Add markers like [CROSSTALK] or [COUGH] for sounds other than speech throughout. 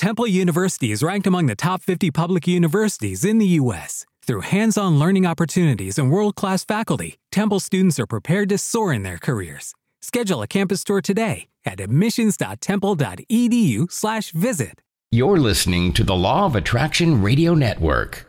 Temple University is ranked among the top 50 public universities in the U.S. Through hands on learning opportunities and world class faculty, Temple students are prepared to soar in their careers. Schedule a campus tour today at admissions.temple.edu/slash visit. You're listening to the Law of Attraction Radio Network.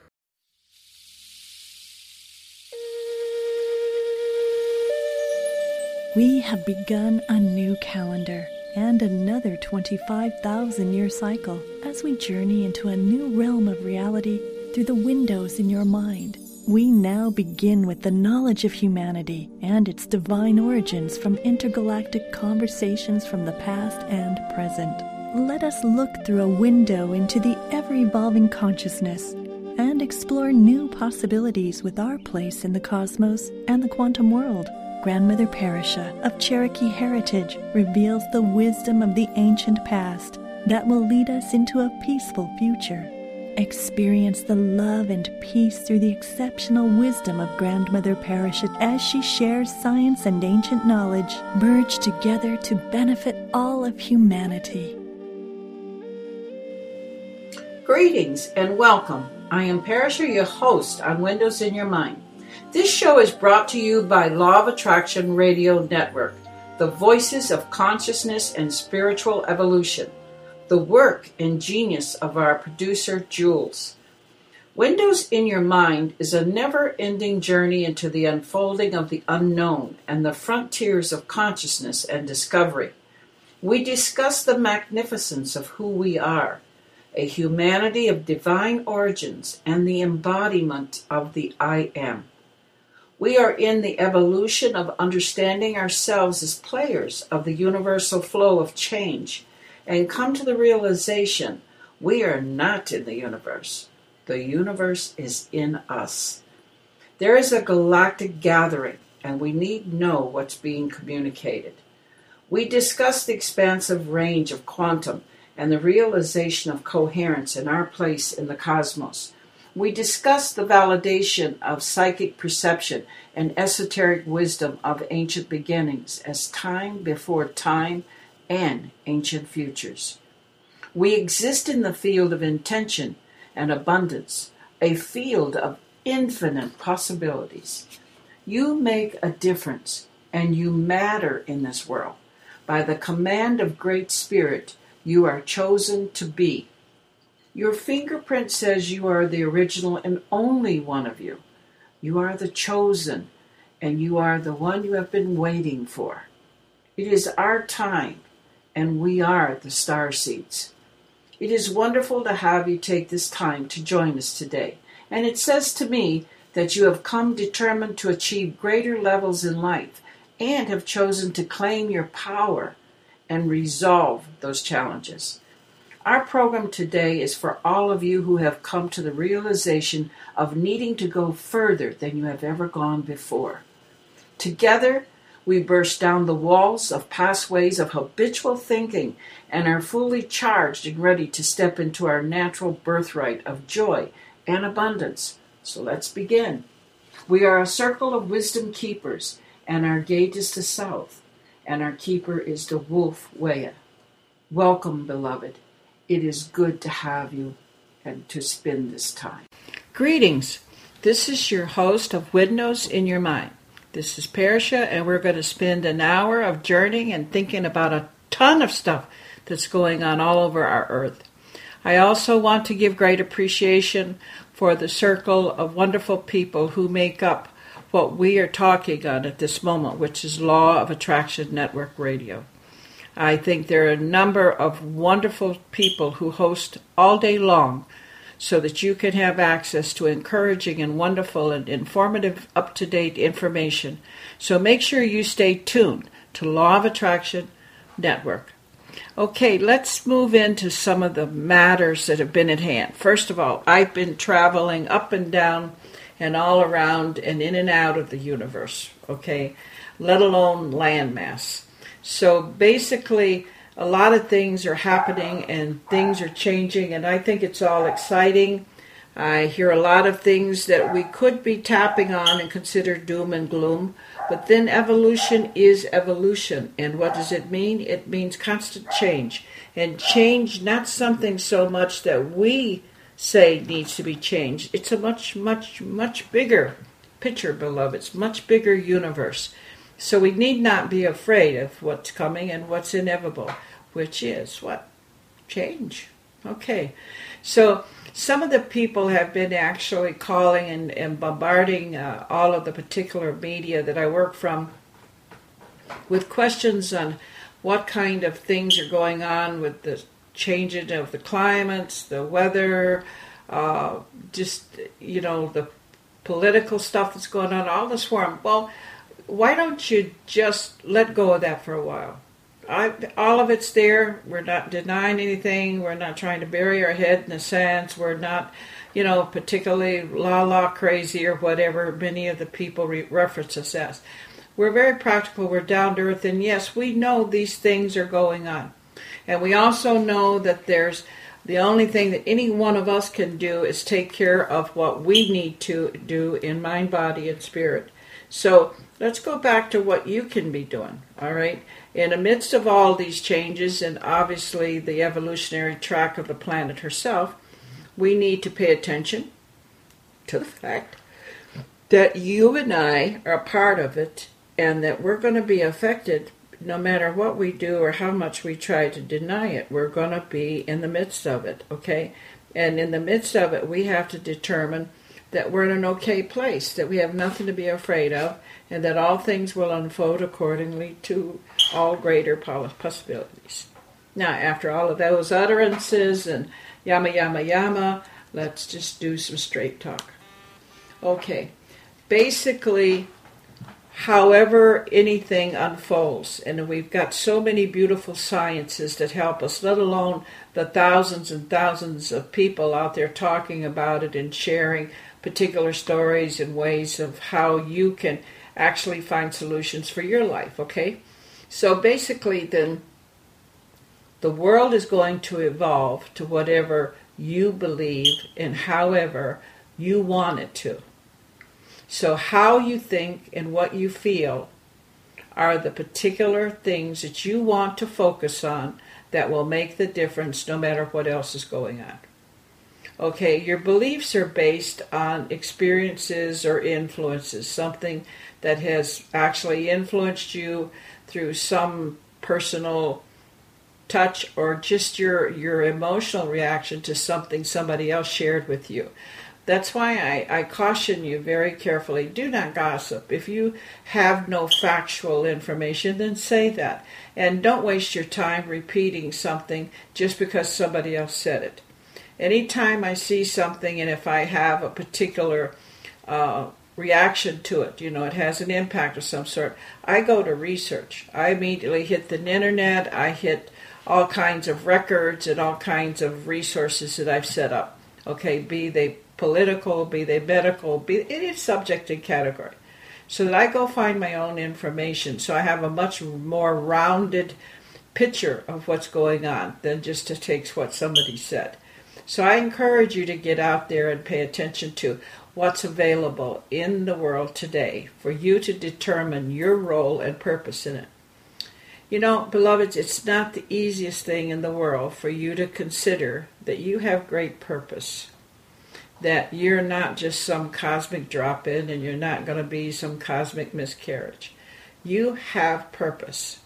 We have begun a new calendar and another 25,000 year cycle as we journey into a new realm of reality through the windows in your mind. We now begin with the knowledge of humanity and its divine origins from intergalactic conversations from the past and present. Let us look through a window into the ever evolving consciousness and explore new possibilities with our place in the cosmos and the quantum world. Grandmother Parisha of Cherokee heritage reveals the wisdom of the ancient past that will lead us into a peaceful future. Experience the love and peace through the exceptional wisdom of Grandmother Parisha as she shares science and ancient knowledge merged together to benefit all of humanity. Greetings and welcome. I am Parisha, your host on Windows in Your Mind. This show is brought to you by Law of Attraction Radio Network, the voices of consciousness and spiritual evolution, the work and genius of our producer, Jules. Windows in Your Mind is a never ending journey into the unfolding of the unknown and the frontiers of consciousness and discovery. We discuss the magnificence of who we are, a humanity of divine origins, and the embodiment of the I Am. We are in the evolution of understanding ourselves as players of the universal flow of change and come to the realization we are not in the universe. The universe is in us. There is a galactic gathering, and we need know what's being communicated. We discuss the expansive range of quantum and the realization of coherence in our place in the cosmos we discussed the validation of psychic perception and esoteric wisdom of ancient beginnings as time before time and ancient futures. We exist in the field of intention and abundance, a field of infinite possibilities. You make a difference and you matter in this world. By the command of Great Spirit, you are chosen to be your fingerprint says you are the original and only one of you. You are the chosen, and you are the one you have been waiting for. It is our time, and we are the star seeds. It is wonderful to have you take this time to join us today, and it says to me that you have come determined to achieve greater levels in life and have chosen to claim your power and resolve those challenges. Our program today is for all of you who have come to the realization of needing to go further than you have ever gone before. Together, we burst down the walls of past ways of habitual thinking and are fully charged and ready to step into our natural birthright of joy and abundance. So let's begin. We are a circle of wisdom keepers, and our gate is the south, and our keeper is the wolf Wea. Welcome, beloved. It is good to have you and to spend this time. Greetings. This is your host of Windows in Your Mind. This is Parisha, and we're going to spend an hour of journeying and thinking about a ton of stuff that's going on all over our earth. I also want to give great appreciation for the circle of wonderful people who make up what we are talking on at this moment, which is Law of Attraction Network Radio. I think there are a number of wonderful people who host all day long so that you can have access to encouraging and wonderful and informative, up to date information. So make sure you stay tuned to Law of Attraction Network. Okay, let's move into some of the matters that have been at hand. First of all, I've been traveling up and down and all around and in and out of the universe, okay, let alone landmass. So basically, a lot of things are happening and things are changing, and I think it's all exciting. I hear a lot of things that we could be tapping on and consider doom and gloom, But then evolution is evolution. And what does it mean? It means constant change. And change, not something so much that we say needs to be changed. It's a much, much, much bigger picture, beloved. It's much bigger universe. So we need not be afraid of what's coming and what's inevitable, which is what? Change. Okay. So some of the people have been actually calling and, and bombarding uh, all of the particular media that I work from with questions on what kind of things are going on with the changing of the climates, the weather, uh, just, you know, the political stuff that's going on, all this form. Well, why don't you just let go of that for a while? I, all of it's there. We're not denying anything. We're not trying to bury our head in the sands. We're not, you know, particularly la la crazy or whatever many of the people re- reference us as. We're very practical. We're down to earth, and yes, we know these things are going on, and we also know that there's the only thing that any one of us can do is take care of what we need to do in mind, body, and spirit. So let's go back to what you can be doing. All right in the midst of all these changes and obviously the evolutionary track of the planet herself, we need to pay attention to the fact that you and I are part of it and that we're going to be affected no matter what we do or how much we try to deny it. We're going to be in the midst of it, okay? And in the midst of it, we have to determine that we're in an okay place, that we have nothing to be afraid of, and that all things will unfold accordingly to all greater possibilities. Now, after all of those utterances and yama yama yama, let's just do some straight talk. Okay, basically, however anything unfolds, and we've got so many beautiful sciences that help us, let alone the thousands and thousands of people out there talking about it and sharing particular stories and ways of how you can actually find solutions for your life, okay? So basically, then, the world is going to evolve to whatever you believe and however you want it to. So, how you think and what you feel are the particular things that you want to focus on that will make the difference no matter what else is going on. Okay, your beliefs are based on experiences or influences, something that has actually influenced you through some personal touch or just your your emotional reaction to something somebody else shared with you. That's why I, I caution you very carefully do not gossip. If you have no factual information, then say that. And don't waste your time repeating something just because somebody else said it. Anytime I see something, and if I have a particular uh, reaction to it. You know, it has an impact of some sort. I go to research. I immediately hit the internet. I hit all kinds of records and all kinds of resources that I've set up. Okay, be they political, be they medical, be any subject and category. So that I go find my own information. So I have a much more rounded picture of what's going on than just to take what somebody said. So I encourage you to get out there and pay attention to what's available in the world today for you to determine your role and purpose in it. You know, beloveds, it's not the easiest thing in the world for you to consider that you have great purpose. That you're not just some cosmic drop in and you're not going to be some cosmic miscarriage. You have purpose.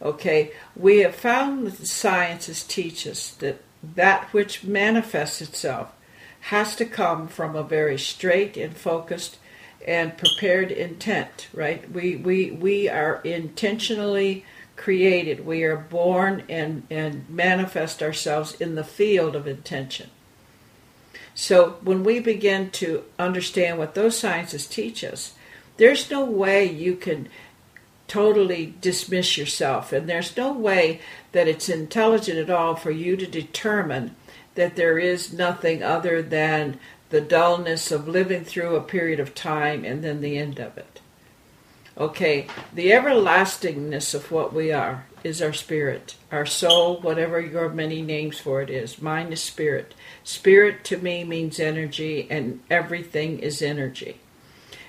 Okay, we have found that the sciences teach us that that which manifests itself has to come from a very straight and focused and prepared intent, right? We, we, we are intentionally created. We are born and, and manifest ourselves in the field of intention. So when we begin to understand what those sciences teach us, there's no way you can totally dismiss yourself, and there's no way that it's intelligent at all for you to determine that there is nothing other than the dullness of living through a period of time and then the end of it. Okay, the everlastingness of what we are is our spirit, our soul, whatever your many names for it is. Mine is spirit. Spirit to me means energy, and everything is energy.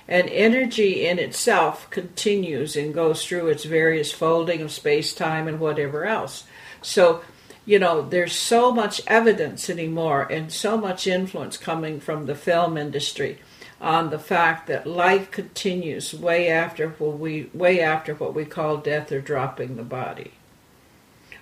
And energy in itself continues and goes through its various folding of space, time, and whatever else. So, you know, there's so much evidence anymore and so much influence coming from the film industry on the fact that life continues way after what we way after what we call death or dropping the body.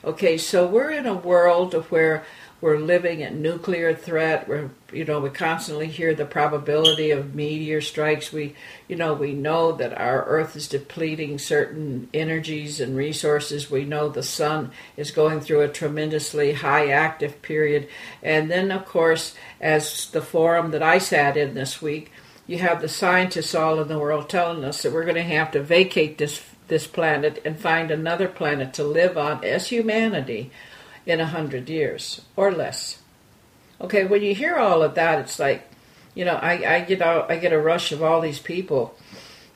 Okay, so we're in a world where we're living at nuclear threat. We're, you know, we constantly hear the probability of meteor strikes. We, you know, we know that our Earth is depleting certain energies and resources. We know the sun is going through a tremendously high active period. And then, of course, as the forum that I sat in this week, you have the scientists all in the world telling us that we're going to have to vacate this this planet and find another planet to live on as humanity in a hundred years or less. Okay, when you hear all of that, it's like, you know, I, I get out, I get a rush of all these people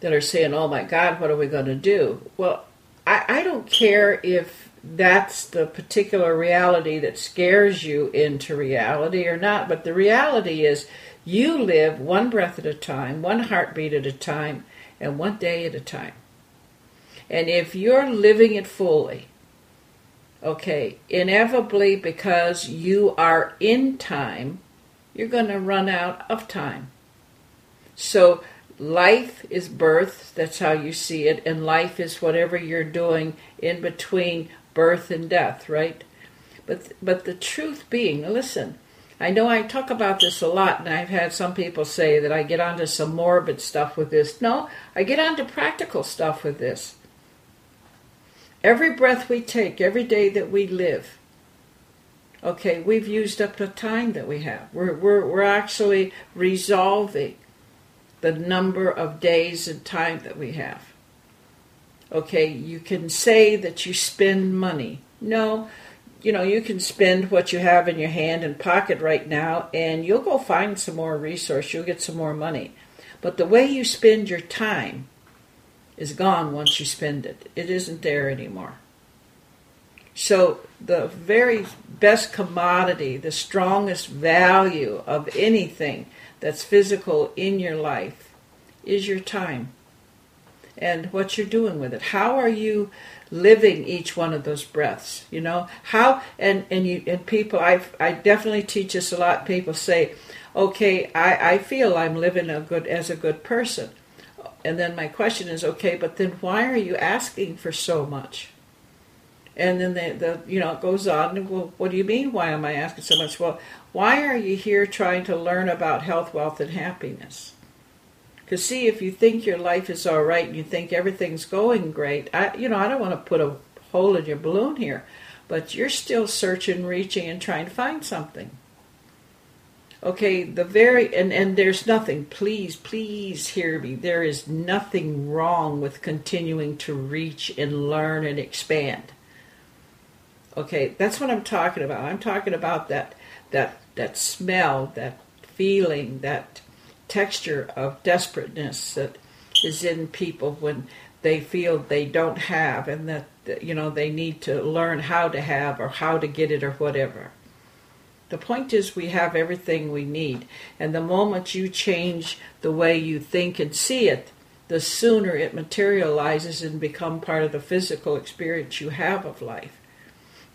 that are saying, "Oh my God, what are we going to do?" Well, I, I don't care if that's the particular reality that scares you into reality or not, but the reality is you live one breath at a time, one heartbeat at a time, and one day at a time. And if you're living it fully, okay, inevitably because you are in time, you're going to run out of time. So life is birth, that's how you see it, and life is whatever you're doing in between birth and death, right? But but the truth being, listen, I know I talk about this a lot, and I've had some people say that I get onto some morbid stuff with this. No, I get onto practical stuff with this. Every breath we take, every day that we live, okay, we've used up the time that we have. We're, we're, we're actually resolving the number of days and time that we have. Okay, you can say that you spend money. No, you know, you can spend what you have in your hand and pocket right now, and you'll go find some more resource. You'll get some more money. But the way you spend your time is gone once you spend it. It isn't there anymore. So, the very best commodity, the strongest value of anything that's physical in your life is your time and what you're doing with it. How are you living each one of those breaths you know how and and you and people i i definitely teach this a lot people say okay i i feel i'm living a good as a good person and then my question is okay but then why are you asking for so much? And then the, the you know it goes on and well what do you mean why am i asking so much? Well why are you here trying to learn about health wealth and happiness? Because see, if you think your life is all right and you think everything's going great, I, you know, I don't want to put a hole in your balloon here, but you're still searching, reaching, and trying to find something. Okay, the very and and there's nothing. Please, please hear me. There is nothing wrong with continuing to reach and learn and expand. Okay, that's what I'm talking about. I'm talking about that that that smell, that feeling, that texture of desperateness that is in people when they feel they don't have and that you know they need to learn how to have or how to get it or whatever the point is we have everything we need and the moment you change the way you think and see it the sooner it materializes and become part of the physical experience you have of life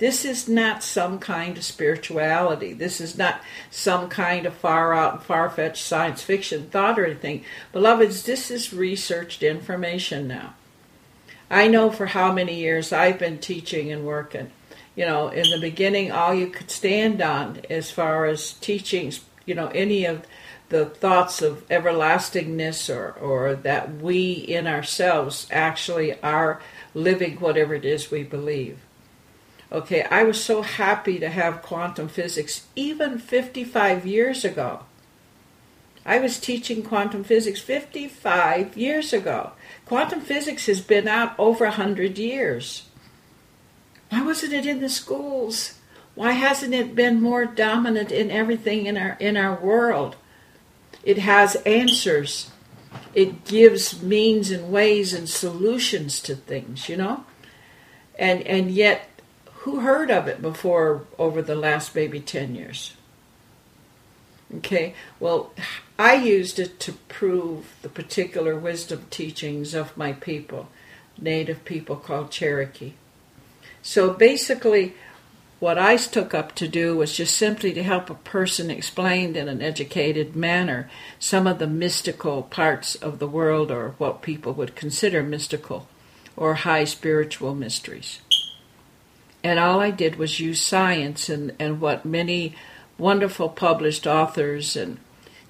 this is not some kind of spirituality. This is not some kind of far out, and far fetched science fiction thought or anything. Beloveds, this is researched information now. I know for how many years I've been teaching and working. You know, in the beginning, all you could stand on as far as teachings, you know, any of the thoughts of everlastingness or, or that we in ourselves actually are living whatever it is we believe. Okay, I was so happy to have quantum physics even 55 years ago. I was teaching quantum physics 55 years ago. Quantum physics has been out over 100 years. Why wasn't it in the schools? Why hasn't it been more dominant in everything in our in our world? It has answers. It gives means and ways and solutions to things, you know? And and yet who heard of it before over the last maybe 10 years? Okay, well, I used it to prove the particular wisdom teachings of my people, native people called Cherokee. So basically, what I took up to do was just simply to help a person explain in an educated manner some of the mystical parts of the world or what people would consider mystical or high spiritual mysteries. And all I did was use science and, and what many wonderful published authors and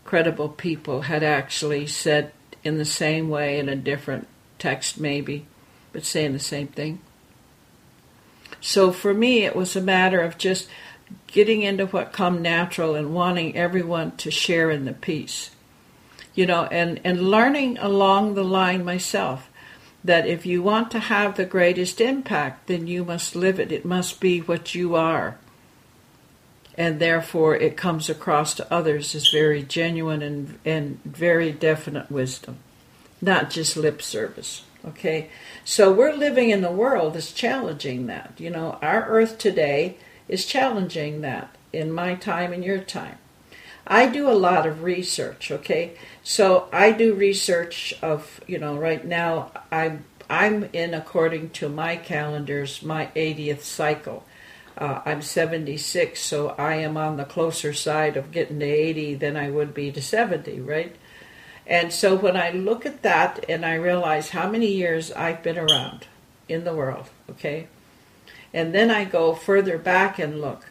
credible people had actually said in the same way in a different text, maybe, but saying the same thing. So for me, it was a matter of just getting into what come natural and wanting everyone to share in the peace. You know, and, and learning along the line myself that if you want to have the greatest impact, then you must live it. It must be what you are and therefore it comes across to others as very genuine and, and very definite wisdom, not just lip service. Okay, so we're living in the world that's challenging that. You know, our earth today is challenging that in my time and your time. I do a lot of research, okay? So I do research of, you know, right now I'm I'm in according to my calendars my 80th cycle. Uh, I'm 76, so I am on the closer side of getting to 80 than I would be to 70, right? And so when I look at that and I realize how many years I've been around in the world, okay? And then I go further back and look.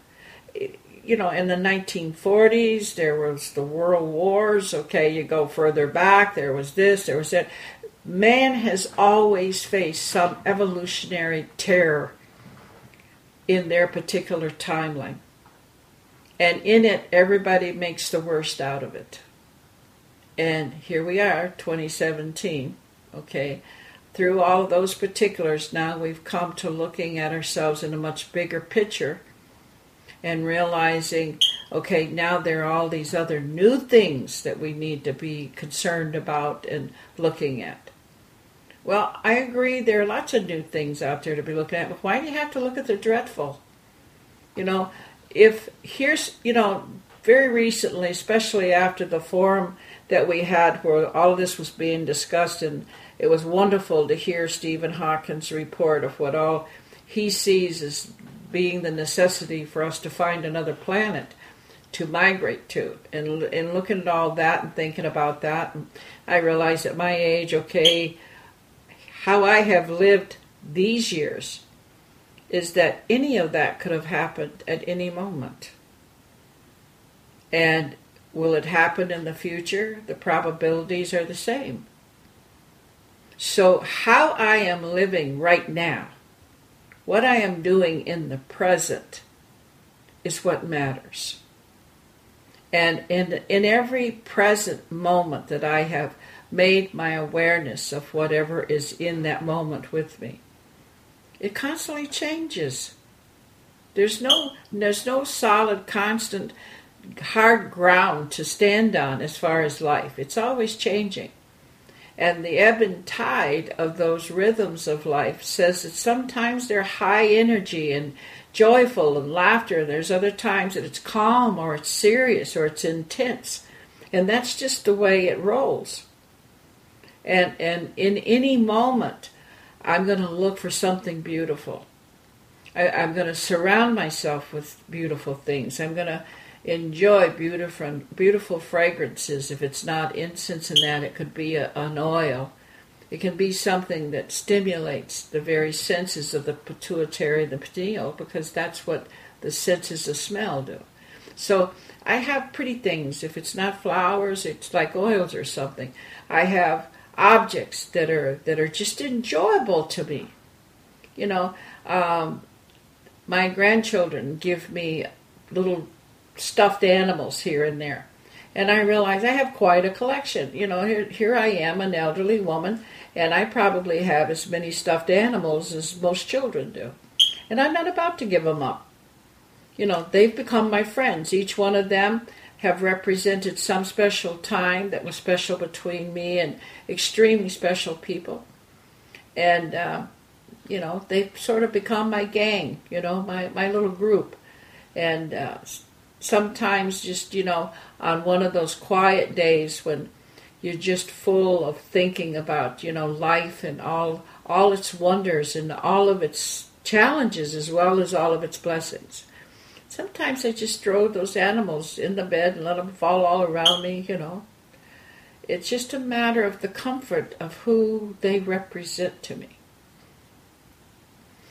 You know, in the 1940s, there was the world wars, okay? You go further back, there was this, there was that. Man has always faced some evolutionary terror in their particular timeline. And in it, everybody makes the worst out of it. And here we are, 2017, okay? Through all those particulars, now we've come to looking at ourselves in a much bigger picture and realizing, okay, now there are all these other new things that we need to be concerned about and looking at. Well, I agree there are lots of new things out there to be looking at, but why do you have to look at the dreadful? You know, if here's, you know, very recently, especially after the forum that we had where all of this was being discussed, and it was wonderful to hear Stephen Hawkins' report of what all he sees as being the necessity for us to find another planet to migrate to. And, and looking at all that and thinking about that, I realized at my age, okay, how I have lived these years is that any of that could have happened at any moment. And will it happen in the future? The probabilities are the same. So, how I am living right now, what I am doing in the present, is what matters. And in, in every present moment that I have made my awareness of whatever is in that moment with me. It constantly changes. There's no there's no solid constant hard ground to stand on as far as life. It's always changing. And the ebb and tide of those rhythms of life says that sometimes they're high energy and joyful and laughter, and there's other times that it's calm or it's serious or it's intense. And that's just the way it rolls. And, and in any moment, I'm going to look for something beautiful. I, am going to surround myself with beautiful things. I'm going to enjoy beautiful, beautiful fragrances. If it's not incense and that, it could be a, an oil. It can be something that stimulates the very senses of the pituitary the pineal because that's what the senses of smell do. So I have pretty things. If it's not flowers, it's like oils or something. I have objects that are that are just enjoyable to me. You know, um, my grandchildren give me little stuffed animals here and there, and I realize I have quite a collection. You know, here here I am, an elderly woman, and I probably have as many stuffed animals as most children do, and I'm not about to give them up. You know, they've become my friends. Each one of them have represented some special time that was special between me and extremely special people. And, uh, you know, they've sort of become my gang, you know, my, my little group. And uh, sometimes just, you know, on one of those quiet days when you're just full of thinking about, you know, life and all all its wonders and all of its challenges as well as all of its blessings. Sometimes I just throw those animals in the bed and let them fall all around me, you know. It's just a matter of the comfort of who they represent to me.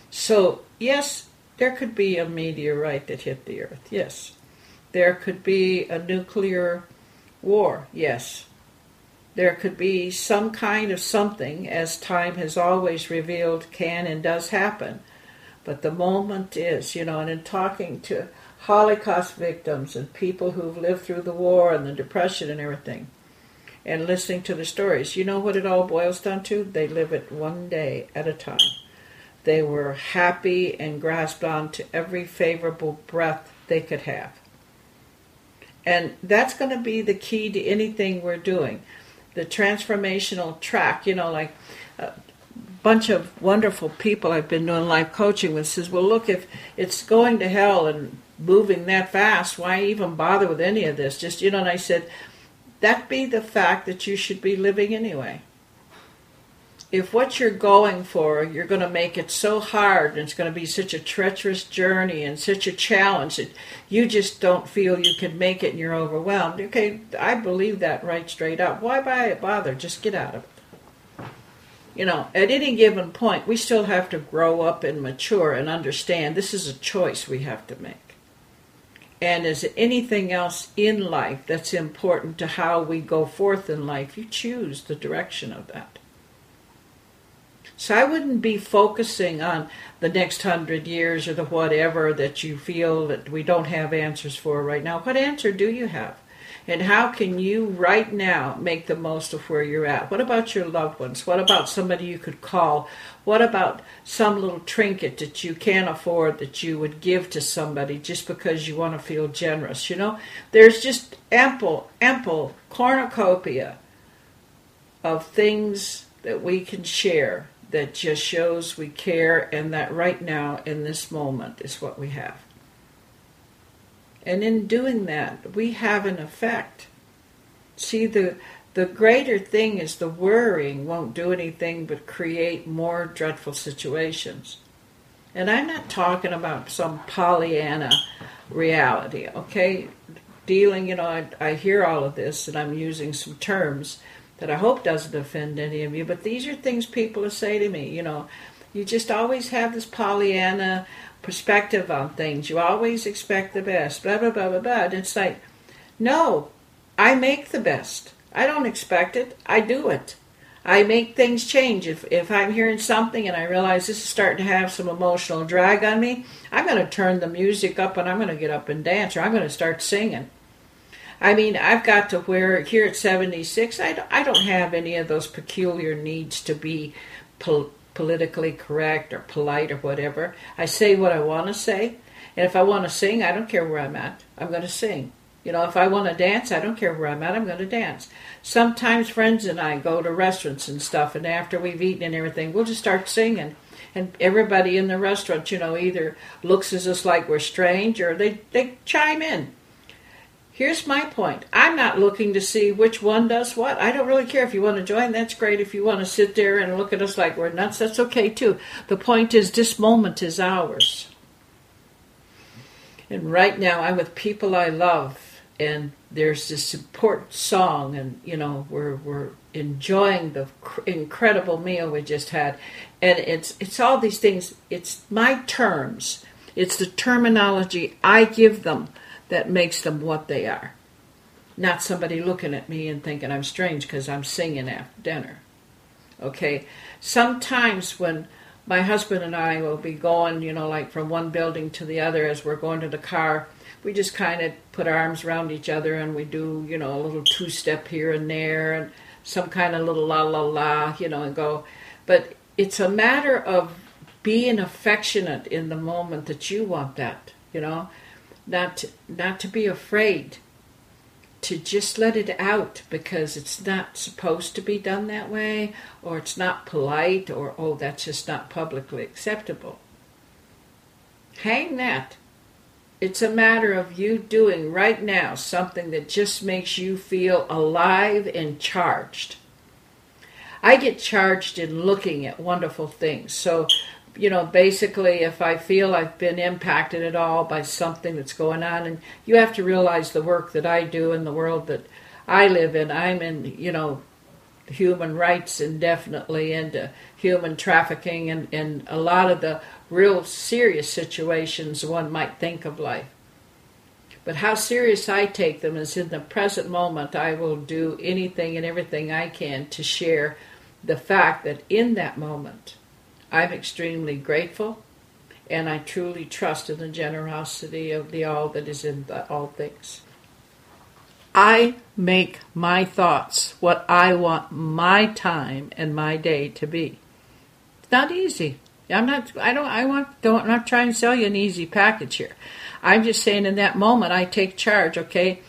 So, yes, there could be a meteorite that hit the earth, yes. There could be a nuclear war, yes. There could be some kind of something, as time has always revealed can and does happen. But the moment is, you know, and in talking to Holocaust victims and people who've lived through the war and the depression and everything, and listening to the stories, you know what it all boils down to? They live it one day at a time. They were happy and grasped on to every favorable breath they could have. And that's going to be the key to anything we're doing. The transformational track, you know, like a bunch of wonderful people I've been doing life coaching with says, well, look, if it's going to hell and moving that fast, why even bother with any of this? Just, you know, and I said, that be the fact that you should be living anyway if what you're going for, you're going to make it so hard and it's going to be such a treacherous journey and such a challenge that you just don't feel you can make it and you're overwhelmed. Okay, I believe that right straight up. Why bother? Just get out of it. You know, at any given point, we still have to grow up and mature and understand this is a choice we have to make. And as anything else in life that's important to how we go forth in life, you choose the direction of that. So I wouldn't be focusing on the next hundred years or the whatever that you feel that we don't have answers for right now. What answer do you have? And how can you right now make the most of where you're at? What about your loved ones? What about somebody you could call? What about some little trinket that you can't afford that you would give to somebody just because you want to feel generous? You know, there's just ample, ample cornucopia of things that we can share that just shows we care and that right now in this moment is what we have. And in doing that, we have an effect. See, the, the greater thing is the worrying won't do anything but create more dreadful situations. And I'm not talking about some Pollyanna reality, okay? Dealing, you know, I, I hear all of this and I'm using some terms that I hope doesn't offend any of you, but these are things people say to me. You know, you just always have this Pollyanna perspective on things. You always expect the best, blah, blah, blah, blah, blah. And it's like, no, I make the best. I don't expect it, I do it. I make things change. If, if I'm hearing something and I realize this is starting to have some emotional drag on me, I'm going to turn the music up and I'm going to get up and dance or I'm going to start singing. I mean, I've got to where here at 76, I don't, I don't have any of those peculiar needs to be pol- politically correct or polite or whatever. I say what I want to say. And if I want to sing, I don't care where I'm at. I'm going to sing. You know, if I want to dance, I don't care where I'm at, I'm going to dance. Sometimes friends and I go to restaurants and stuff, and after we've eaten and everything, we'll just start singing. And everybody in the restaurant, you know, either looks at us like we're strange or they, they chime in. Here's my point. I'm not looking to see which one does what. I don't really care if you want to join. That's great. If you want to sit there and look at us like we're nuts, that's okay too. The point is, this moment is ours. And right now, I'm with people I love, and there's this important song, and you know, we're we're enjoying the incredible meal we just had, and it's it's all these things. It's my terms. It's the terminology I give them that makes them what they are. Not somebody looking at me and thinking I'm strange because I'm singing after dinner. Okay? Sometimes when my husband and I will be going, you know, like from one building to the other as we're going to the car, we just kind of put our arms around each other and we do, you know, a little two step here and there and some kind of little la la la, you know, and go. But it's a matter of being affectionate in the moment that you want that, you know not to, not to be afraid to just let it out because it's not supposed to be done that way or it's not polite or oh that's just not publicly acceptable hang that It's a matter of you doing right now something that just makes you feel alive and charged. I get charged in looking at wonderful things. So, you know, basically, if I feel I've been impacted at all by something that's going on, and you have to realize the work that I do in the world that I live in, I'm in, you know, human rights indefinitely into human trafficking and, and a lot of the real serious situations one might think of life. But how serious I take them is in the present moment, I will do anything and everything I can to share the fact that in that moment, I'm extremely grateful and I truly trust in the generosity of the all that is in the, all things. I make my thoughts what I want my time and my day to be. It's not easy. I'm not. I don't. I want. Don't. I'm not trying to sell you an easy package here. I'm just saying, in that moment, I take charge. Okay,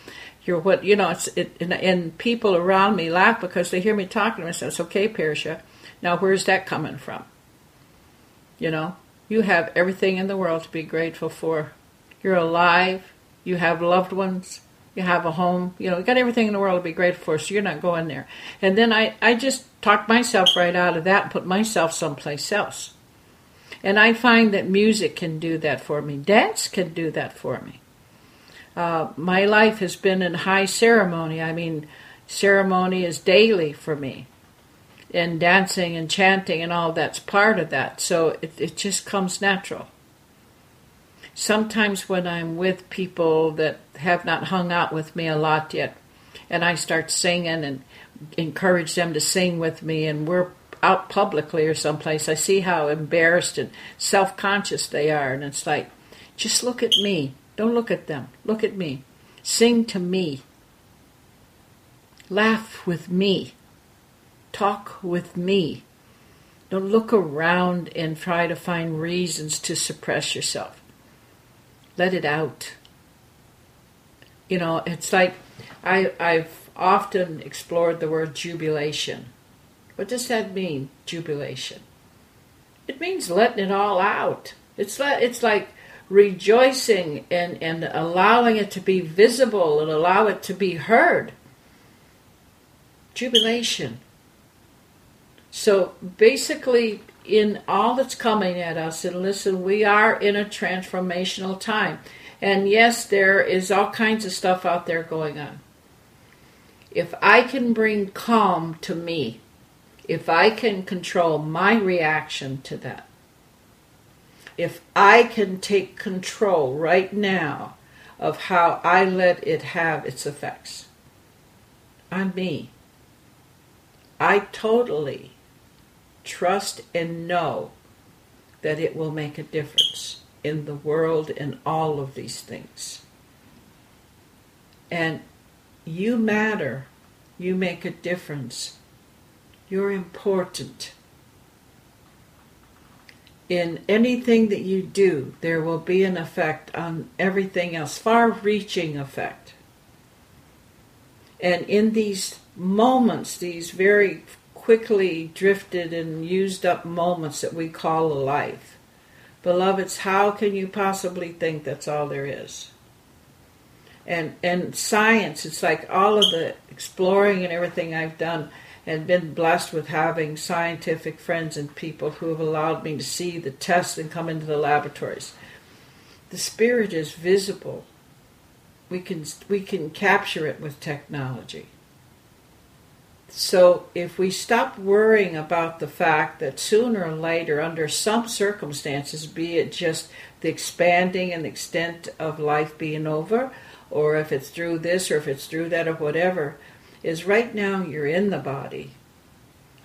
you're what you know. It's it, and, and people around me laugh because they hear me talking to myself. It's okay, Parisha. Now, where's that coming from? You know, you have everything in the world to be grateful for. You're alive. You have loved ones. You have a home. You know, you got everything in the world to be grateful for. So you're not going there. And then I, I just talk myself right out of that and put myself someplace else. And I find that music can do that for me. Dance can do that for me. Uh, my life has been in high ceremony. I mean, ceremony is daily for me. And dancing and chanting and all that's part of that. So it, it just comes natural. Sometimes when I'm with people that have not hung out with me a lot yet, and I start singing and encourage them to sing with me, and we're out publicly or someplace, I see how embarrassed and self conscious they are. And it's like, just look at me. Don't look at them. Look at me. Sing to me. Laugh with me. Talk with me. Don't look around and try to find reasons to suppress yourself. Let it out. You know, it's like I, I've often explored the word jubilation. What does that mean, jubilation? It means letting it all out. It's like, it's like rejoicing and, and allowing it to be visible and allow it to be heard. Jubilation. So basically, in all that's coming at us, and listen, we are in a transformational time. And yes, there is all kinds of stuff out there going on. If I can bring calm to me, if I can control my reaction to that, if I can take control right now of how I let it have its effects on me, I totally trust and know that it will make a difference in the world and all of these things. And you matter. You make a difference you're important. In anything that you do, there will be an effect on everything else, far reaching effect. And in these moments, these very quickly drifted and used up moments that we call a life, beloveds, how can you possibly think that's all there is? And and science, it's like all of the exploring and everything I've done and been blessed with having scientific friends and people who have allowed me to see the tests and come into the laboratories. The spirit is visible. We can we can capture it with technology. So if we stop worrying about the fact that sooner or later, under some circumstances, be it just the expanding and extent of life being over, or if it's through this or if it's through that or whatever, is right now you're in the body.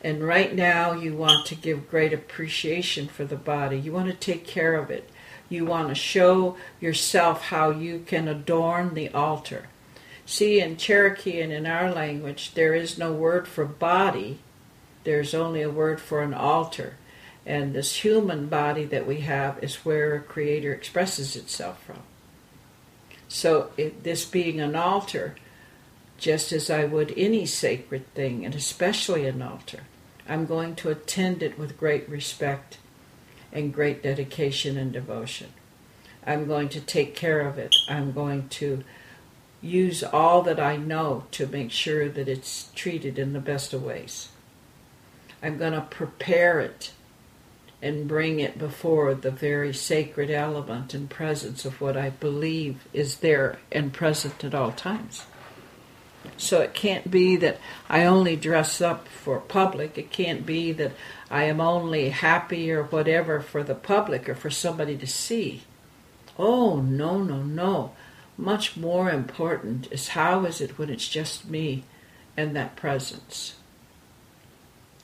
And right now you want to give great appreciation for the body. You want to take care of it. You want to show yourself how you can adorn the altar. See, in Cherokee and in our language, there is no word for body, there's only a word for an altar. And this human body that we have is where a creator expresses itself from. So, it, this being an altar, just as I would any sacred thing, and especially an altar. I'm going to attend it with great respect and great dedication and devotion. I'm going to take care of it. I'm going to use all that I know to make sure that it's treated in the best of ways. I'm going to prepare it and bring it before the very sacred element and presence of what I believe is there and present at all times. So it can't be that I only dress up for public. It can't be that I am only happy or whatever for the public or for somebody to see. Oh, no, no, no. Much more important is how is it when it's just me and that presence?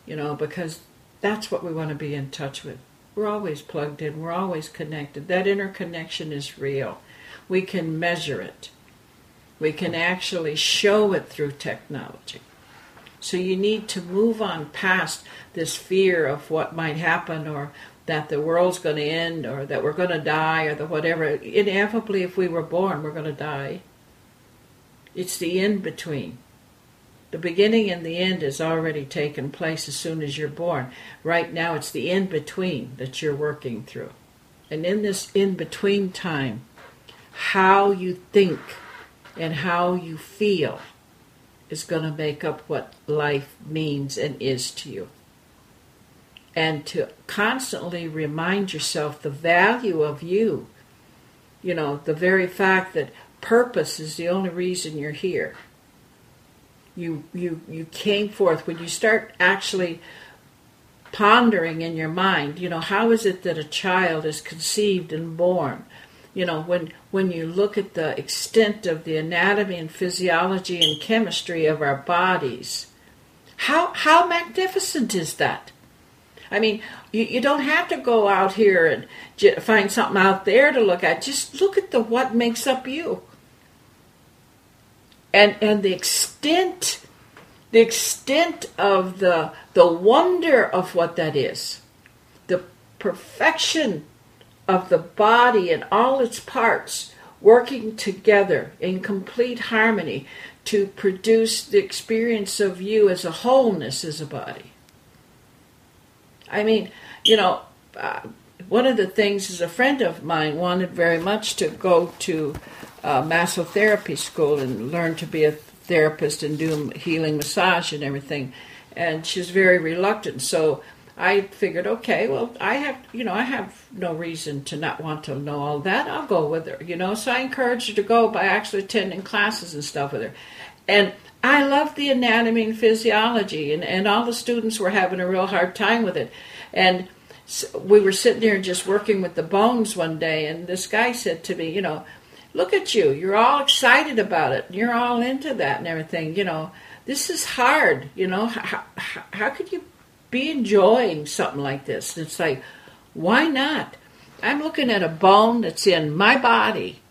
You know, because that's what we want to be in touch with. We're always plugged in, we're always connected. That interconnection is real. We can measure it, we can actually show it through technology. So you need to move on past this fear of what might happen or that the world's going to end or that we're going to die or the whatever. Inevitably, if we were born, we're going to die. It's the in between. The beginning and the end has already taken place as soon as you're born. Right now, it's the in between that you're working through. And in this in between time, how you think and how you feel is going to make up what life means and is to you and to constantly remind yourself the value of you. You know, the very fact that purpose is the only reason you're here. You you you came forth when you start actually pondering in your mind, you know, how is it that a child is conceived and born? You know, when when you look at the extent of the anatomy and physiology and chemistry of our bodies, how how magnificent is that? I mean, you, you don't have to go out here and j- find something out there to look at. Just look at the what makes up you. And and the extent the extent of the the wonder of what that is. The perfection of the body and all its parts working together in complete harmony to produce the experience of you as a wholeness as a body. I mean, you know, uh, one of the things is a friend of mine wanted very much to go to uh, massotherapy school and learn to be a therapist and do healing massage and everything, and she's very reluctant. So I figured, okay, well, I have, you know, I have no reason to not want to know all that. I'll go with her, you know. So I encouraged her to go by actually attending classes and stuff with her, and I loved the anatomy and physiology, and, and all the students were having a real hard time with it. And we were sitting there just working with the bones one day, and this guy said to me, you know, look at you, you're all excited about it, you're all into that and everything, you know, this is hard, you know, how, how, how could you be enjoying something like this? And it's like, why not? I'm looking at a bone that's in my body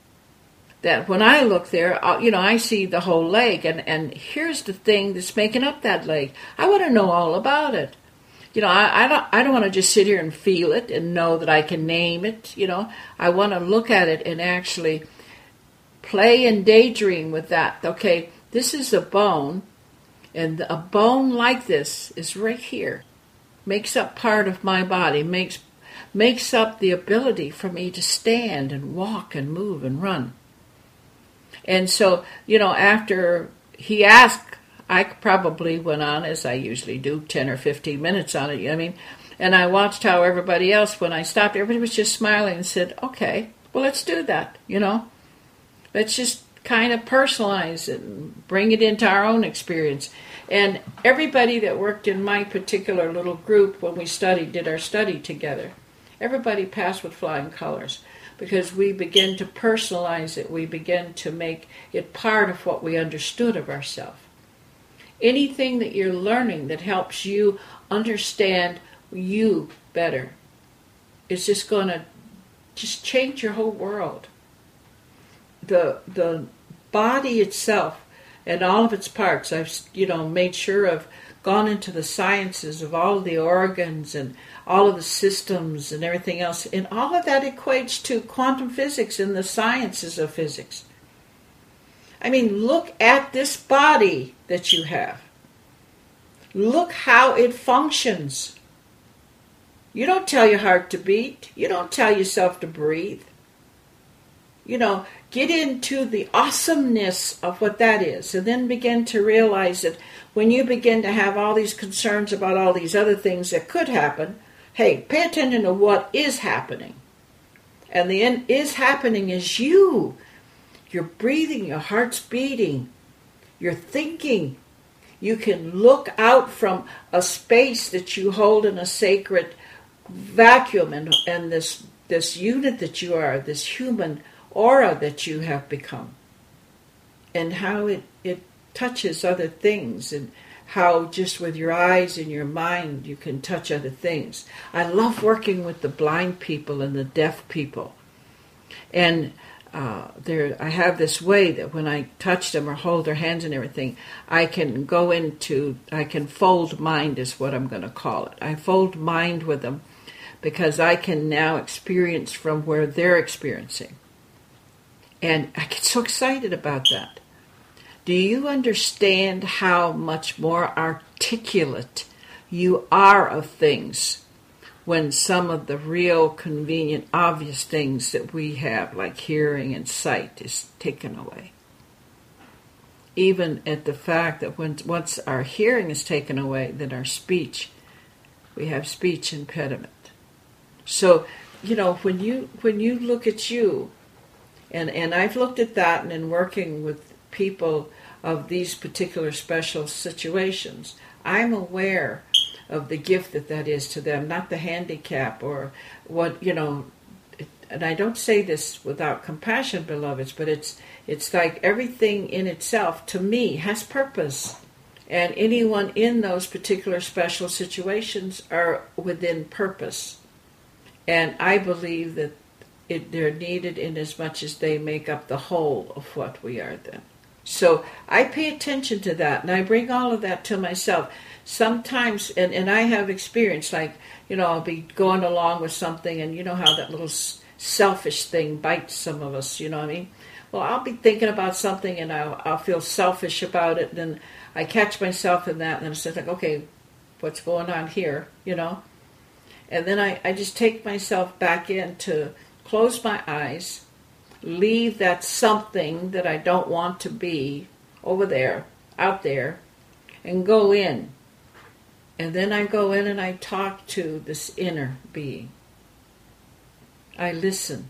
that when I look there, you know, I see the whole leg, and, and here's the thing that's making up that leg. I want to know all about it. You know, I, I don't I don't want to just sit here and feel it and know that I can name it. You know, I want to look at it and actually play and daydream with that. Okay, this is a bone, and a bone like this is right here, makes up part of my body, makes makes up the ability for me to stand and walk and move and run. And so, you know, after he asked, I probably went on, as I usually do, 10 or 15 minutes on it. I mean, and I watched how everybody else, when I stopped, everybody was just smiling and said, okay, well, let's do that, you know. Let's just kind of personalize it and bring it into our own experience. And everybody that worked in my particular little group when we studied, did our study together, everybody passed with flying colors because we begin to personalize it, we begin to make it part of what we understood of ourselves. Anything that you're learning that helps you understand you better is just going to just change your whole world. The the body itself and all of its parts, I've you know made sure of gone into the sciences of all of the organs and all of the systems and everything else. And all of that equates to quantum physics and the sciences of physics. I mean, look at this body that you have. Look how it functions. You don't tell your heart to beat, you don't tell yourself to breathe. you know, get into the awesomeness of what that is, and then begin to realize that when you begin to have all these concerns about all these other things that could happen, hey, pay attention to what is happening. And the end is happening is you. You're breathing, your heart's beating, you're thinking. You can look out from a space that you hold in a sacred vacuum and, and this this unit that you are, this human aura that you have become, and how it, it touches other things, and how just with your eyes and your mind you can touch other things. I love working with the blind people and the deaf people. And uh, there, I have this way that when I touch them or hold their hands and everything, I can go into, I can fold mind, is what I'm going to call it. I fold mind with them because I can now experience from where they're experiencing. And I get so excited about that. Do you understand how much more articulate you are of things when some of the real convenient, obvious things that we have, like hearing and sight, is taken away? Even at the fact that when, once our hearing is taken away, then our speech, we have speech impediment. So, you know, when you when you look at you and, and I've looked at that and in working with people of these particular special situations, I'm aware of the gift that that is to them, not the handicap or what, you know, and I don't say this without compassion, beloveds, but it's it's like everything in itself to me has purpose. And anyone in those particular special situations are within purpose. And I believe that it, they're needed in as much as they make up the whole of what we are then. So I pay attention to that and I bring all of that to myself. Sometimes, and, and I have experience, like, you know, I'll be going along with something and you know how that little selfish thing bites some of us, you know what I mean? Well, I'll be thinking about something and I'll, I'll feel selfish about it. Then I catch myself in that and then I say, like, okay, what's going on here, you know? And then I, I just take myself back in to close my eyes, leave that something that I don't want to be over there, out there, and go in. And then I go in and I talk to this inner being. I listen.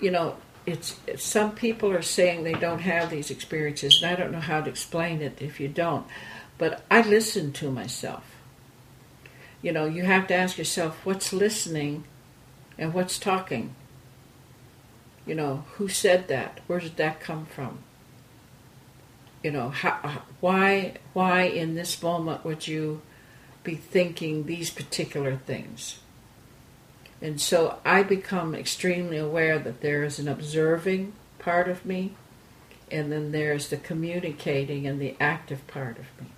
You know, it's some people are saying they don't have these experiences, and I don't know how to explain it if you don't. But I listen to myself. You know, you have to ask yourself what's listening and what's talking? You know, who said that? Where did that come from? You know, how, why why in this moment would you be thinking these particular things? And so I become extremely aware that there is an observing part of me, and then there's the communicating and the active part of me.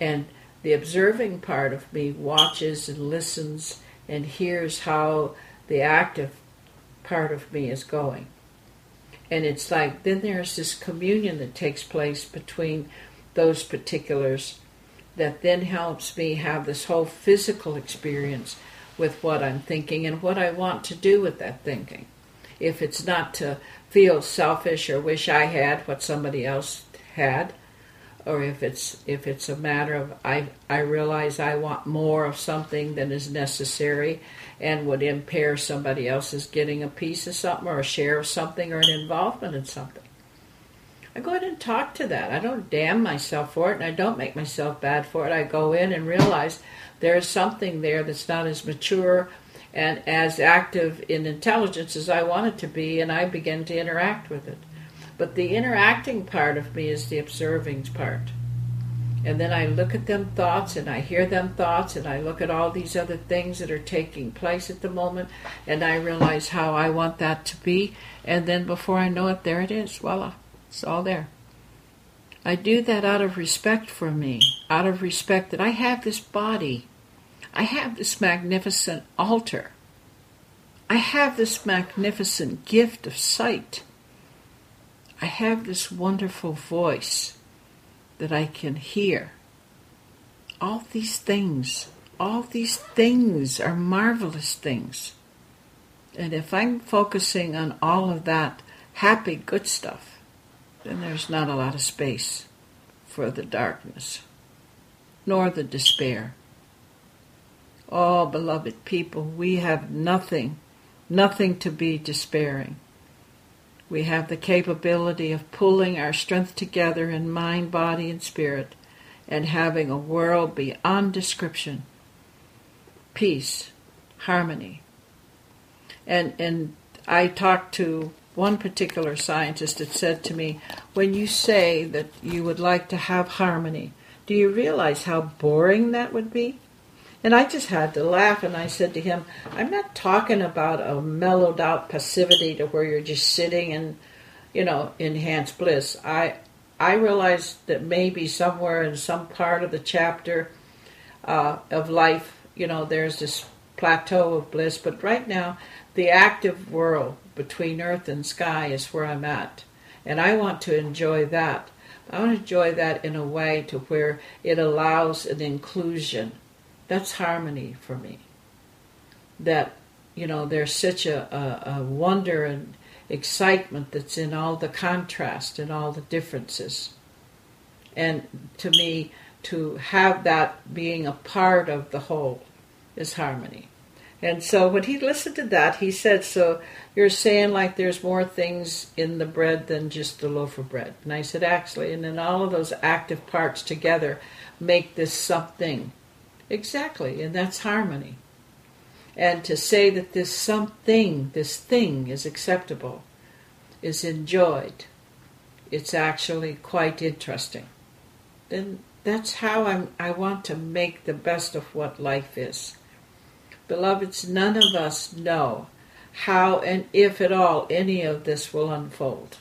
And the observing part of me watches and listens and hears how the active part of me is going. And it's like then there's this communion that takes place between those particulars that then helps me have this whole physical experience with what I'm thinking and what I want to do with that thinking. If it's not to feel selfish or wish I had what somebody else had, or if it's if it's a matter of I I realize I want more of something than is necessary and would impair somebody else's getting a piece of something or a share of something or an involvement in something. I go in and talk to that. I don't damn myself for it and I don't make myself bad for it. I go in and realize there's something there that's not as mature and as active in intelligence as I want it to be and I begin to interact with it. But the interacting part of me is the observing part. And then I look at them thoughts and I hear them thoughts and I look at all these other things that are taking place at the moment and I realize how I want that to be. And then before I know it, there it is. Voila, it's all there. I do that out of respect for me, out of respect that I have this body. I have this magnificent altar. I have this magnificent gift of sight. I have this wonderful voice that I can hear. All these things, all these things are marvelous things. And if I'm focusing on all of that happy, good stuff, then there's not a lot of space for the darkness, nor the despair. Oh, beloved people, we have nothing, nothing to be despairing. We have the capability of pulling our strength together in mind, body, and spirit and having a world beyond description. Peace, harmony. And, and I talked to one particular scientist that said to me, When you say that you would like to have harmony, do you realize how boring that would be? And I just had to laugh and I said to him, I'm not talking about a mellowed out passivity to where you're just sitting and, you know, enhanced bliss. I I realized that maybe somewhere in some part of the chapter uh, of life, you know, there's this plateau of bliss, but right now the active world between earth and sky is where I'm at. And I want to enjoy that. I want to enjoy that in a way to where it allows an inclusion that's harmony for me. That, you know, there's such a, a, a wonder and excitement that's in all the contrast and all the differences. And to me, to have that being a part of the whole is harmony. And so when he listened to that, he said, So you're saying like there's more things in the bread than just the loaf of bread. And I said, Actually, and then all of those active parts together make this something. Exactly, and that's harmony. And to say that this something, this thing is acceptable, is enjoyed, it's actually quite interesting. Then that's how I'm, I want to make the best of what life is. Beloveds, none of us know how and if at all any of this will unfold.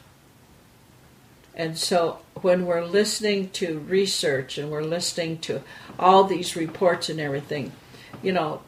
And so when we're listening to research and we're listening to all these reports and everything, you know,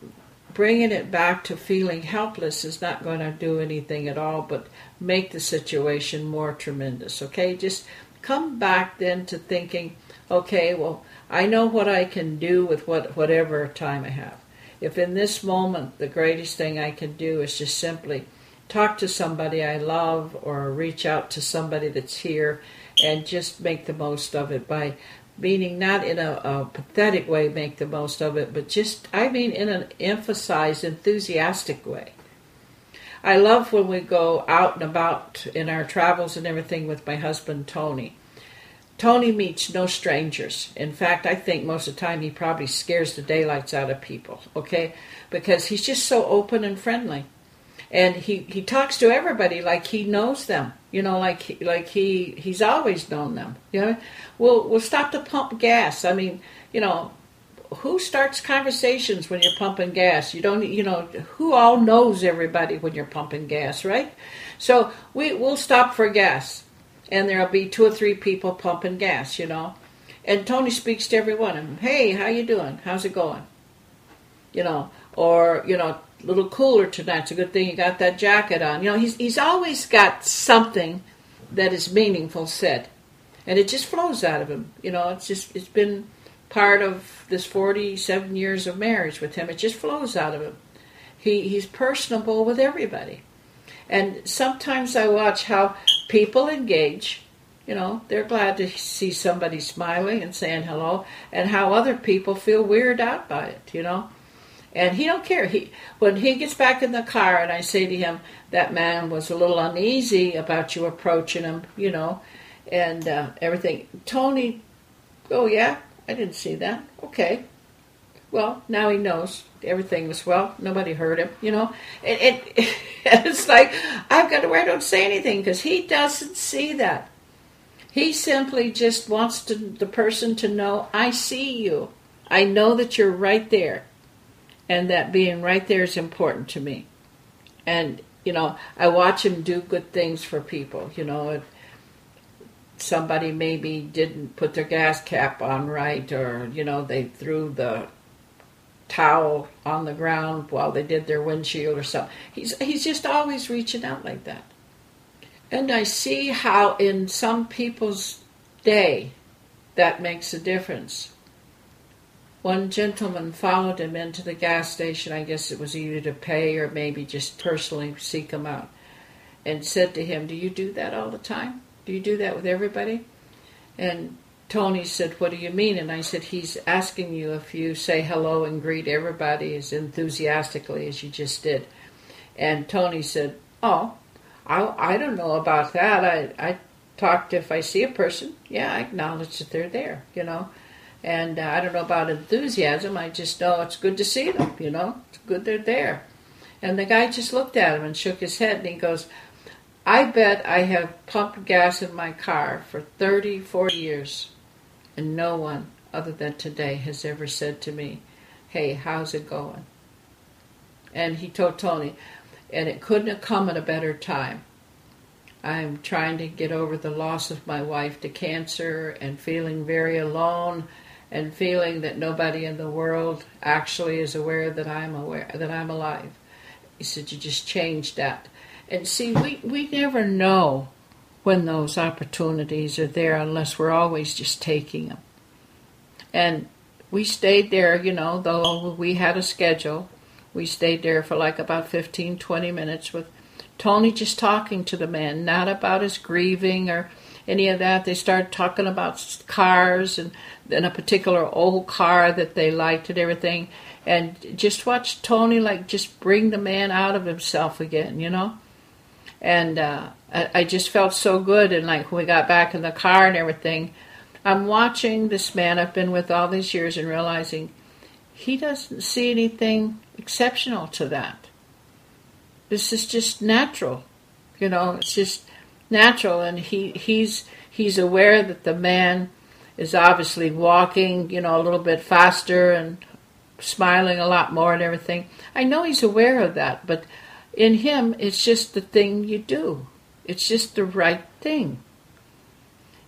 bringing it back to feeling helpless is not going to do anything at all but make the situation more tremendous. Okay? Just come back then to thinking, okay, well, I know what I can do with what whatever time I have. If in this moment the greatest thing I can do is just simply talk to somebody I love or reach out to somebody that's here and just make the most of it by meaning not in a, a, pathetic way make the most of it but just i mean in an emphasized enthusiastic way. I love when we go out and about in our travels and everything with my husband tony. Tony meets no strangers. In fact i think most of the time he probably scares the daylights out of people okay? Because he's just so open and friendly. And he he talks to everybody like he knows them you know like like he he's always known them you know? We'll we'll stop to pump gas. I mean you know who starts conversations when you're pumping gas? You don't you know who all knows everybody when you're pumping gas right? So we we'll stop for gas and there'll be two or three people pumping gas you know? And tony speaks to every one of them hey how you doing? How's it going? You know or you know a little cooler tonight. It's a good thing you got that jacket on. You know, he's he's always got something that is meaningful said, and it just flows out of him. You know, it's just it's been part of this forty-seven years of marriage with him. It just flows out of him. He he's personable with everybody, and sometimes I watch how people engage. You know, they're glad to see somebody smiling and saying hello, and how other people feel weirded out by it. You know and he don't care. He when he gets back in the car and I say to him, that man was a little uneasy about you approaching him, you know, and uh, everything. Tony, oh yeah, I didn't see that. Okay, well now he knows everything was well. Nobody hurt him, you know. And, [LAUGHS] and it's like I've got to where I don't say anything because he doesn't see that. He simply just wants to, the person to know, I see you. I know that you're right there and that being right there is important to me. And you know, I watch him do good things for people. You know, somebody maybe didn't put their gas cap on right, or you know, they threw the towel on the ground while they did their windshield or something. He's he's just always reaching out like that. And I see how in some people's day that makes a difference. One gentleman followed him into the gas station. I guess it was either to pay or maybe just personally seek him out, and said to him, "Do you do that all the time? Do you do that with everybody?" And Tony said, What do you mean? And I said, He's asking you if you say hello and greet everybody as enthusiastically as you just did. And Tony said, Oh, I, I don't know about that. I, I talked if I see a person. Yeah, I acknowledge that they're there, you know. And uh, I don't know about enthusiasm. I just know it's good to see them, you know. It's good they're there. And the guy just looked at him and shook his head and he goes, I bet I have pumped gas in my car for 30, 40 years and no one other than today has ever said to me, Hey, how's it going? And he told Tony, and it couldn't have come at a better time. I'm trying to get over the loss of my wife to cancer and feeling very alone and feeling that nobody in the world actually is aware that I'm aware that I'm alive. He said, You just changed that. And see, we, we never know when those opportunities are there unless we're always just taking them. And we stayed there, you know, though we had a schedule. We stayed there for like about 15, 20 minutes with Tony just talking to the man, not about his grieving or any of that. They started talking about cars and then a particular old car that they liked and everything. And just watch Tony like just bring the man out of himself again, you know? And uh, I, I just felt so good. And like when we got back in the car and everything, I'm watching this man I've been with all these years and realizing he doesn't see anything exceptional to that. This is just natural, you know. It's just natural, and he he's he's aware that the man is obviously walking, you know, a little bit faster and smiling a lot more and everything. I know he's aware of that, but in him, it's just the thing you do. It's just the right thing.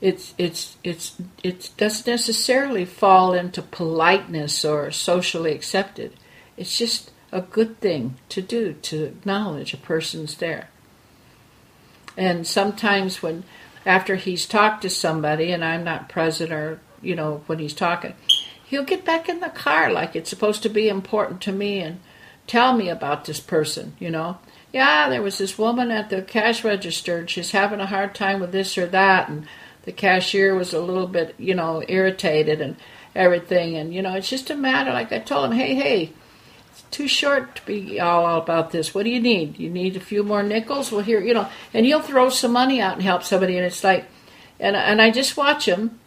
It's it's it's it doesn't necessarily fall into politeness or socially accepted. It's just a good thing to do to acknowledge a person's there. And sometimes when after he's talked to somebody and I'm not present or you know when he's talking, he'll get back in the car like it's supposed to be important to me and tell me about this person, you know? Yeah, there was this woman at the cash register and she's having a hard time with this or that and the cashier was a little bit, you know, irritated and everything. And you know, it's just a matter like I told him, "Hey, hey, too short to be all about this. What do you need? You need a few more nickels? Well, here, you know." And he'll throw some money out and help somebody and it's like and and I just watch him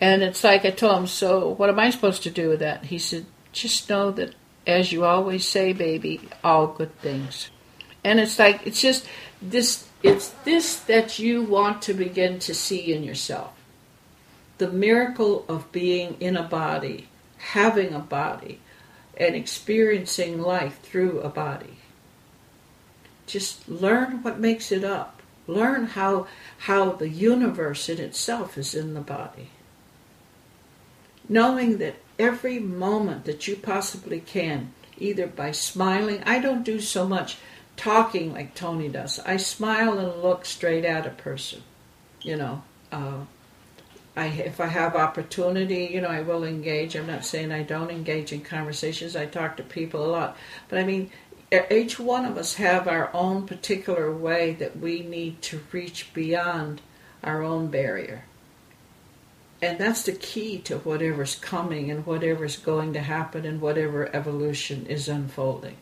and it's like I told him, "So, what am I supposed to do with that?" He said, "Just know that as you always say, baby, all good things. And it's like, it's just this, it's this that you want to begin to see in yourself. The miracle of being in a body, having a body, and experiencing life through a body. Just learn what makes it up. Learn how, how the universe in itself is in the body. Knowing that every moment that you possibly can, either by smiling. I don't do so much talking like Tony does. I smile and look straight at a person. You know, uh, I if I have opportunity, you know, I will engage. I'm not saying I don't engage in conversations. I talk to people a lot, but I mean, each one of us have our own particular way that we need to reach beyond our own barrier. And that's the key to whatever's coming and whatever's going to happen and whatever evolution is unfolding.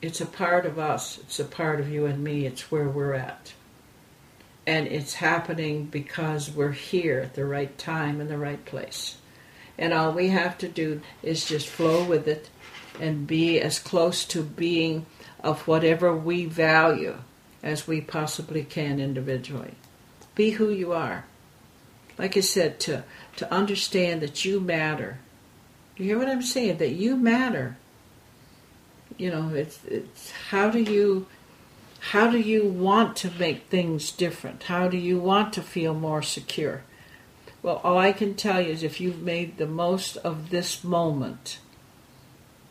It's a part of us, it's a part of you and me, it's where we're at. And it's happening because we're here at the right time in the right place. And all we have to do is just flow with it and be as close to being of whatever we value as we possibly can individually. Be who you are like I said, to, to understand that you matter. You hear what I'm saying? That you matter. You know, it's, it's how do you how do you want to make things different? How do you want to feel more secure? Well, all I can tell you is if you've made the most of this moment,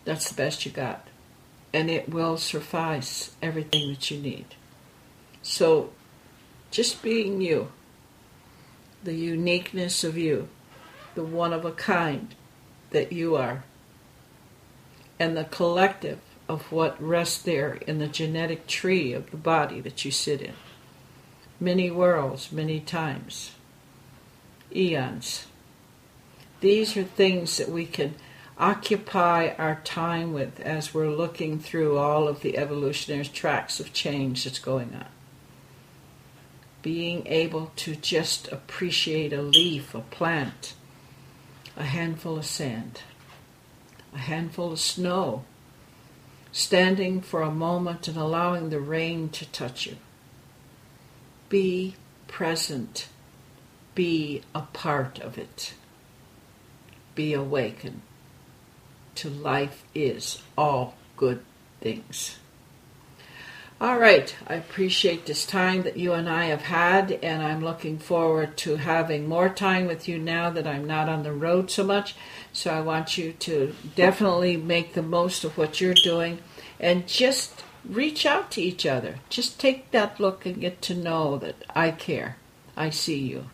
that's the best you got. And it will suffice everything that you need. So, just being you, the uniqueness of you the one of a kind that you are, and the collective of what rests there in the genetic tree of the body that you sit in. Many worlds, many times, eons. These are things that we can occupy our time with as we're looking through all of the evolutionary tracks of change that's going on. Being able to just appreciate a leaf, a plant, a handful of sand, a handful of snow, standing for a moment and allowing the rain to touch you. Be present. Be a part of it. Be awakened to life is all good things. All right, I appreciate this time that you and I have had, and I'm looking forward to having more time with you now that I'm not on the road so much. So I want you to definitely make the most of what you're doing and just reach out to each other. Just take that look and get to know that I care. I see you.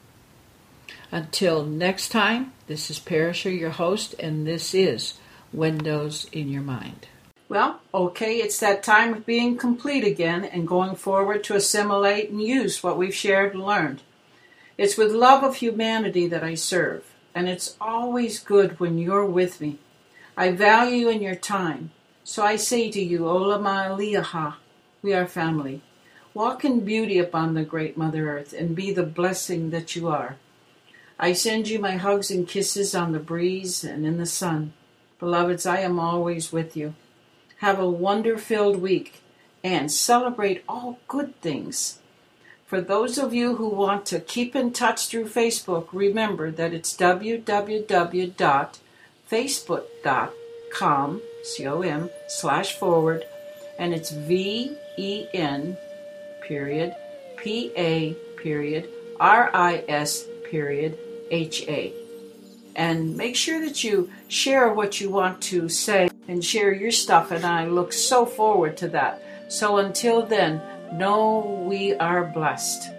Until next time, this is Parisha, your host, and this is Windows in Your Mind. Well, okay, it's that time of being complete again and going forward to assimilate and use what we've shared and learned. It's with love of humanity that I serve, and it's always good when you're with me. I value in your time, so I say to you, Olama Aliaha, we are family. Walk in beauty upon the great Mother Earth and be the blessing that you are. I send you my hugs and kisses on the breeze and in the sun. Beloveds, I am always with you. Have a wonder filled week and celebrate all good things. For those of you who want to keep in touch through Facebook, remember that it's www.facebook.com C-O-M slash forward and it's V-E-N period P-A period R-I-S period H-A and make sure that you share what you want to say and share your stuff. And I look so forward to that. So until then, know we are blessed.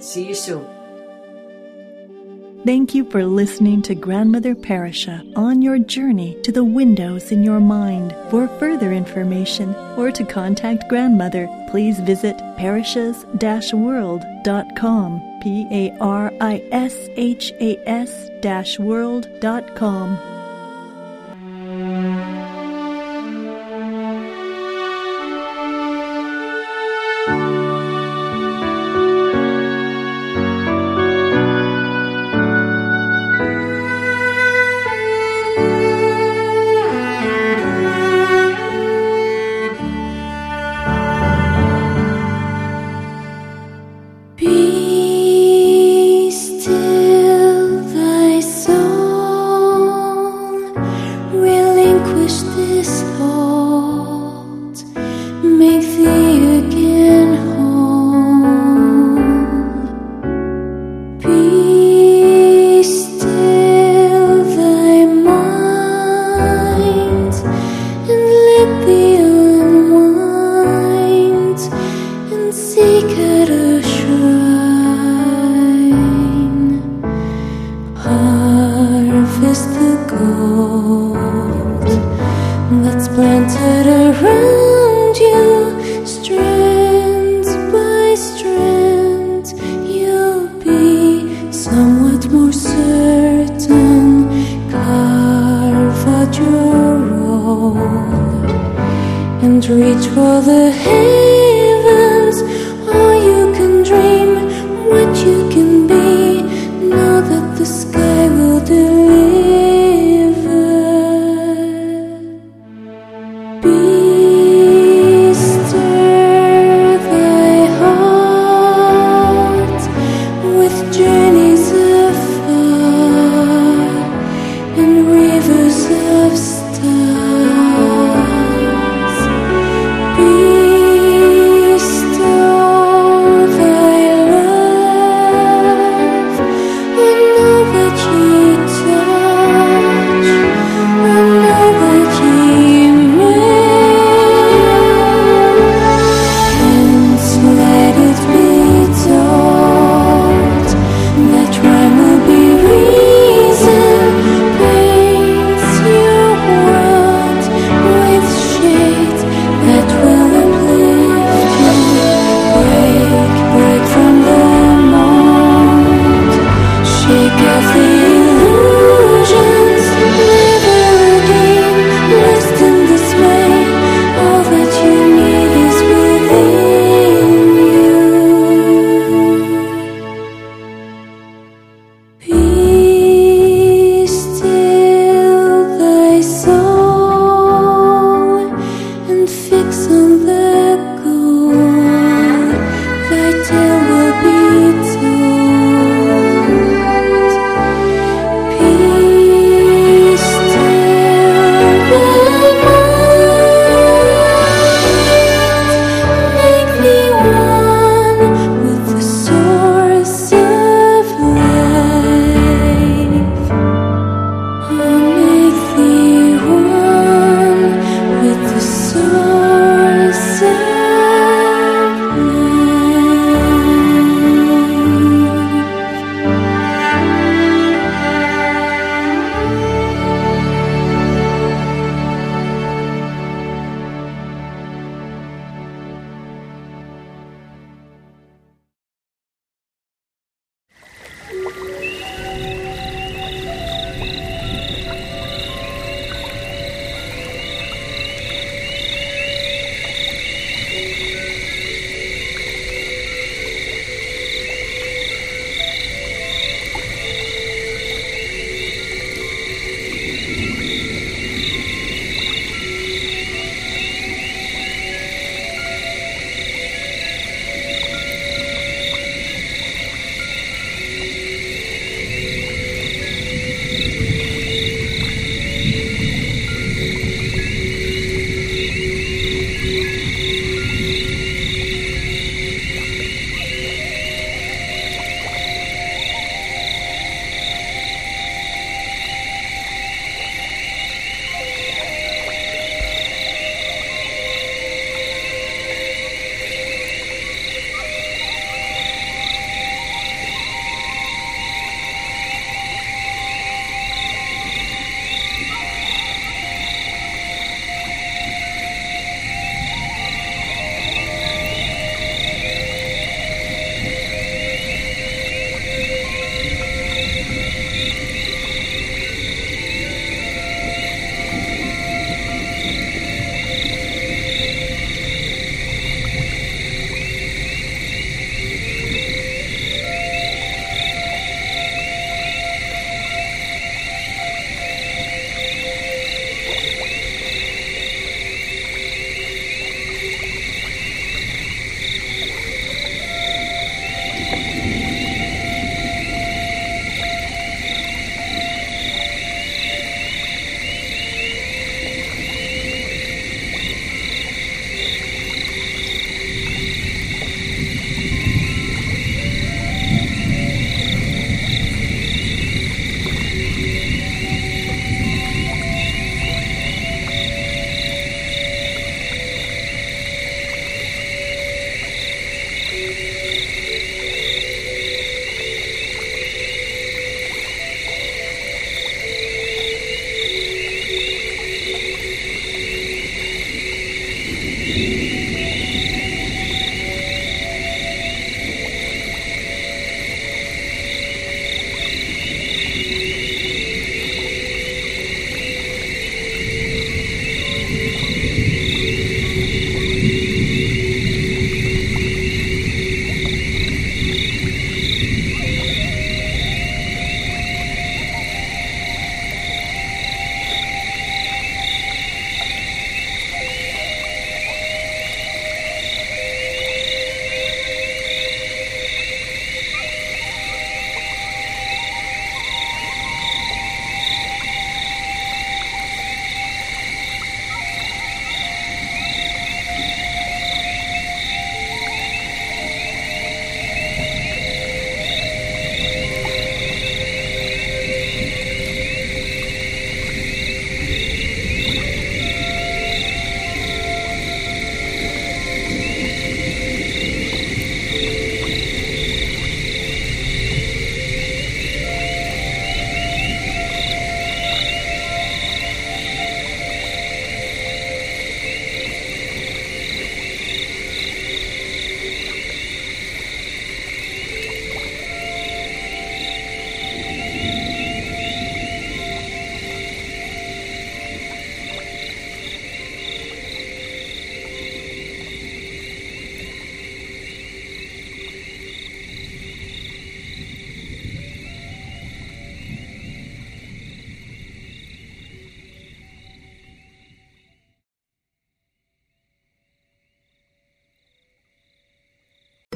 See you soon. Thank you for listening to Grandmother Parisha on your journey to the windows in your mind. For further information or to contact Grandmother, please visit parishas-world.com. P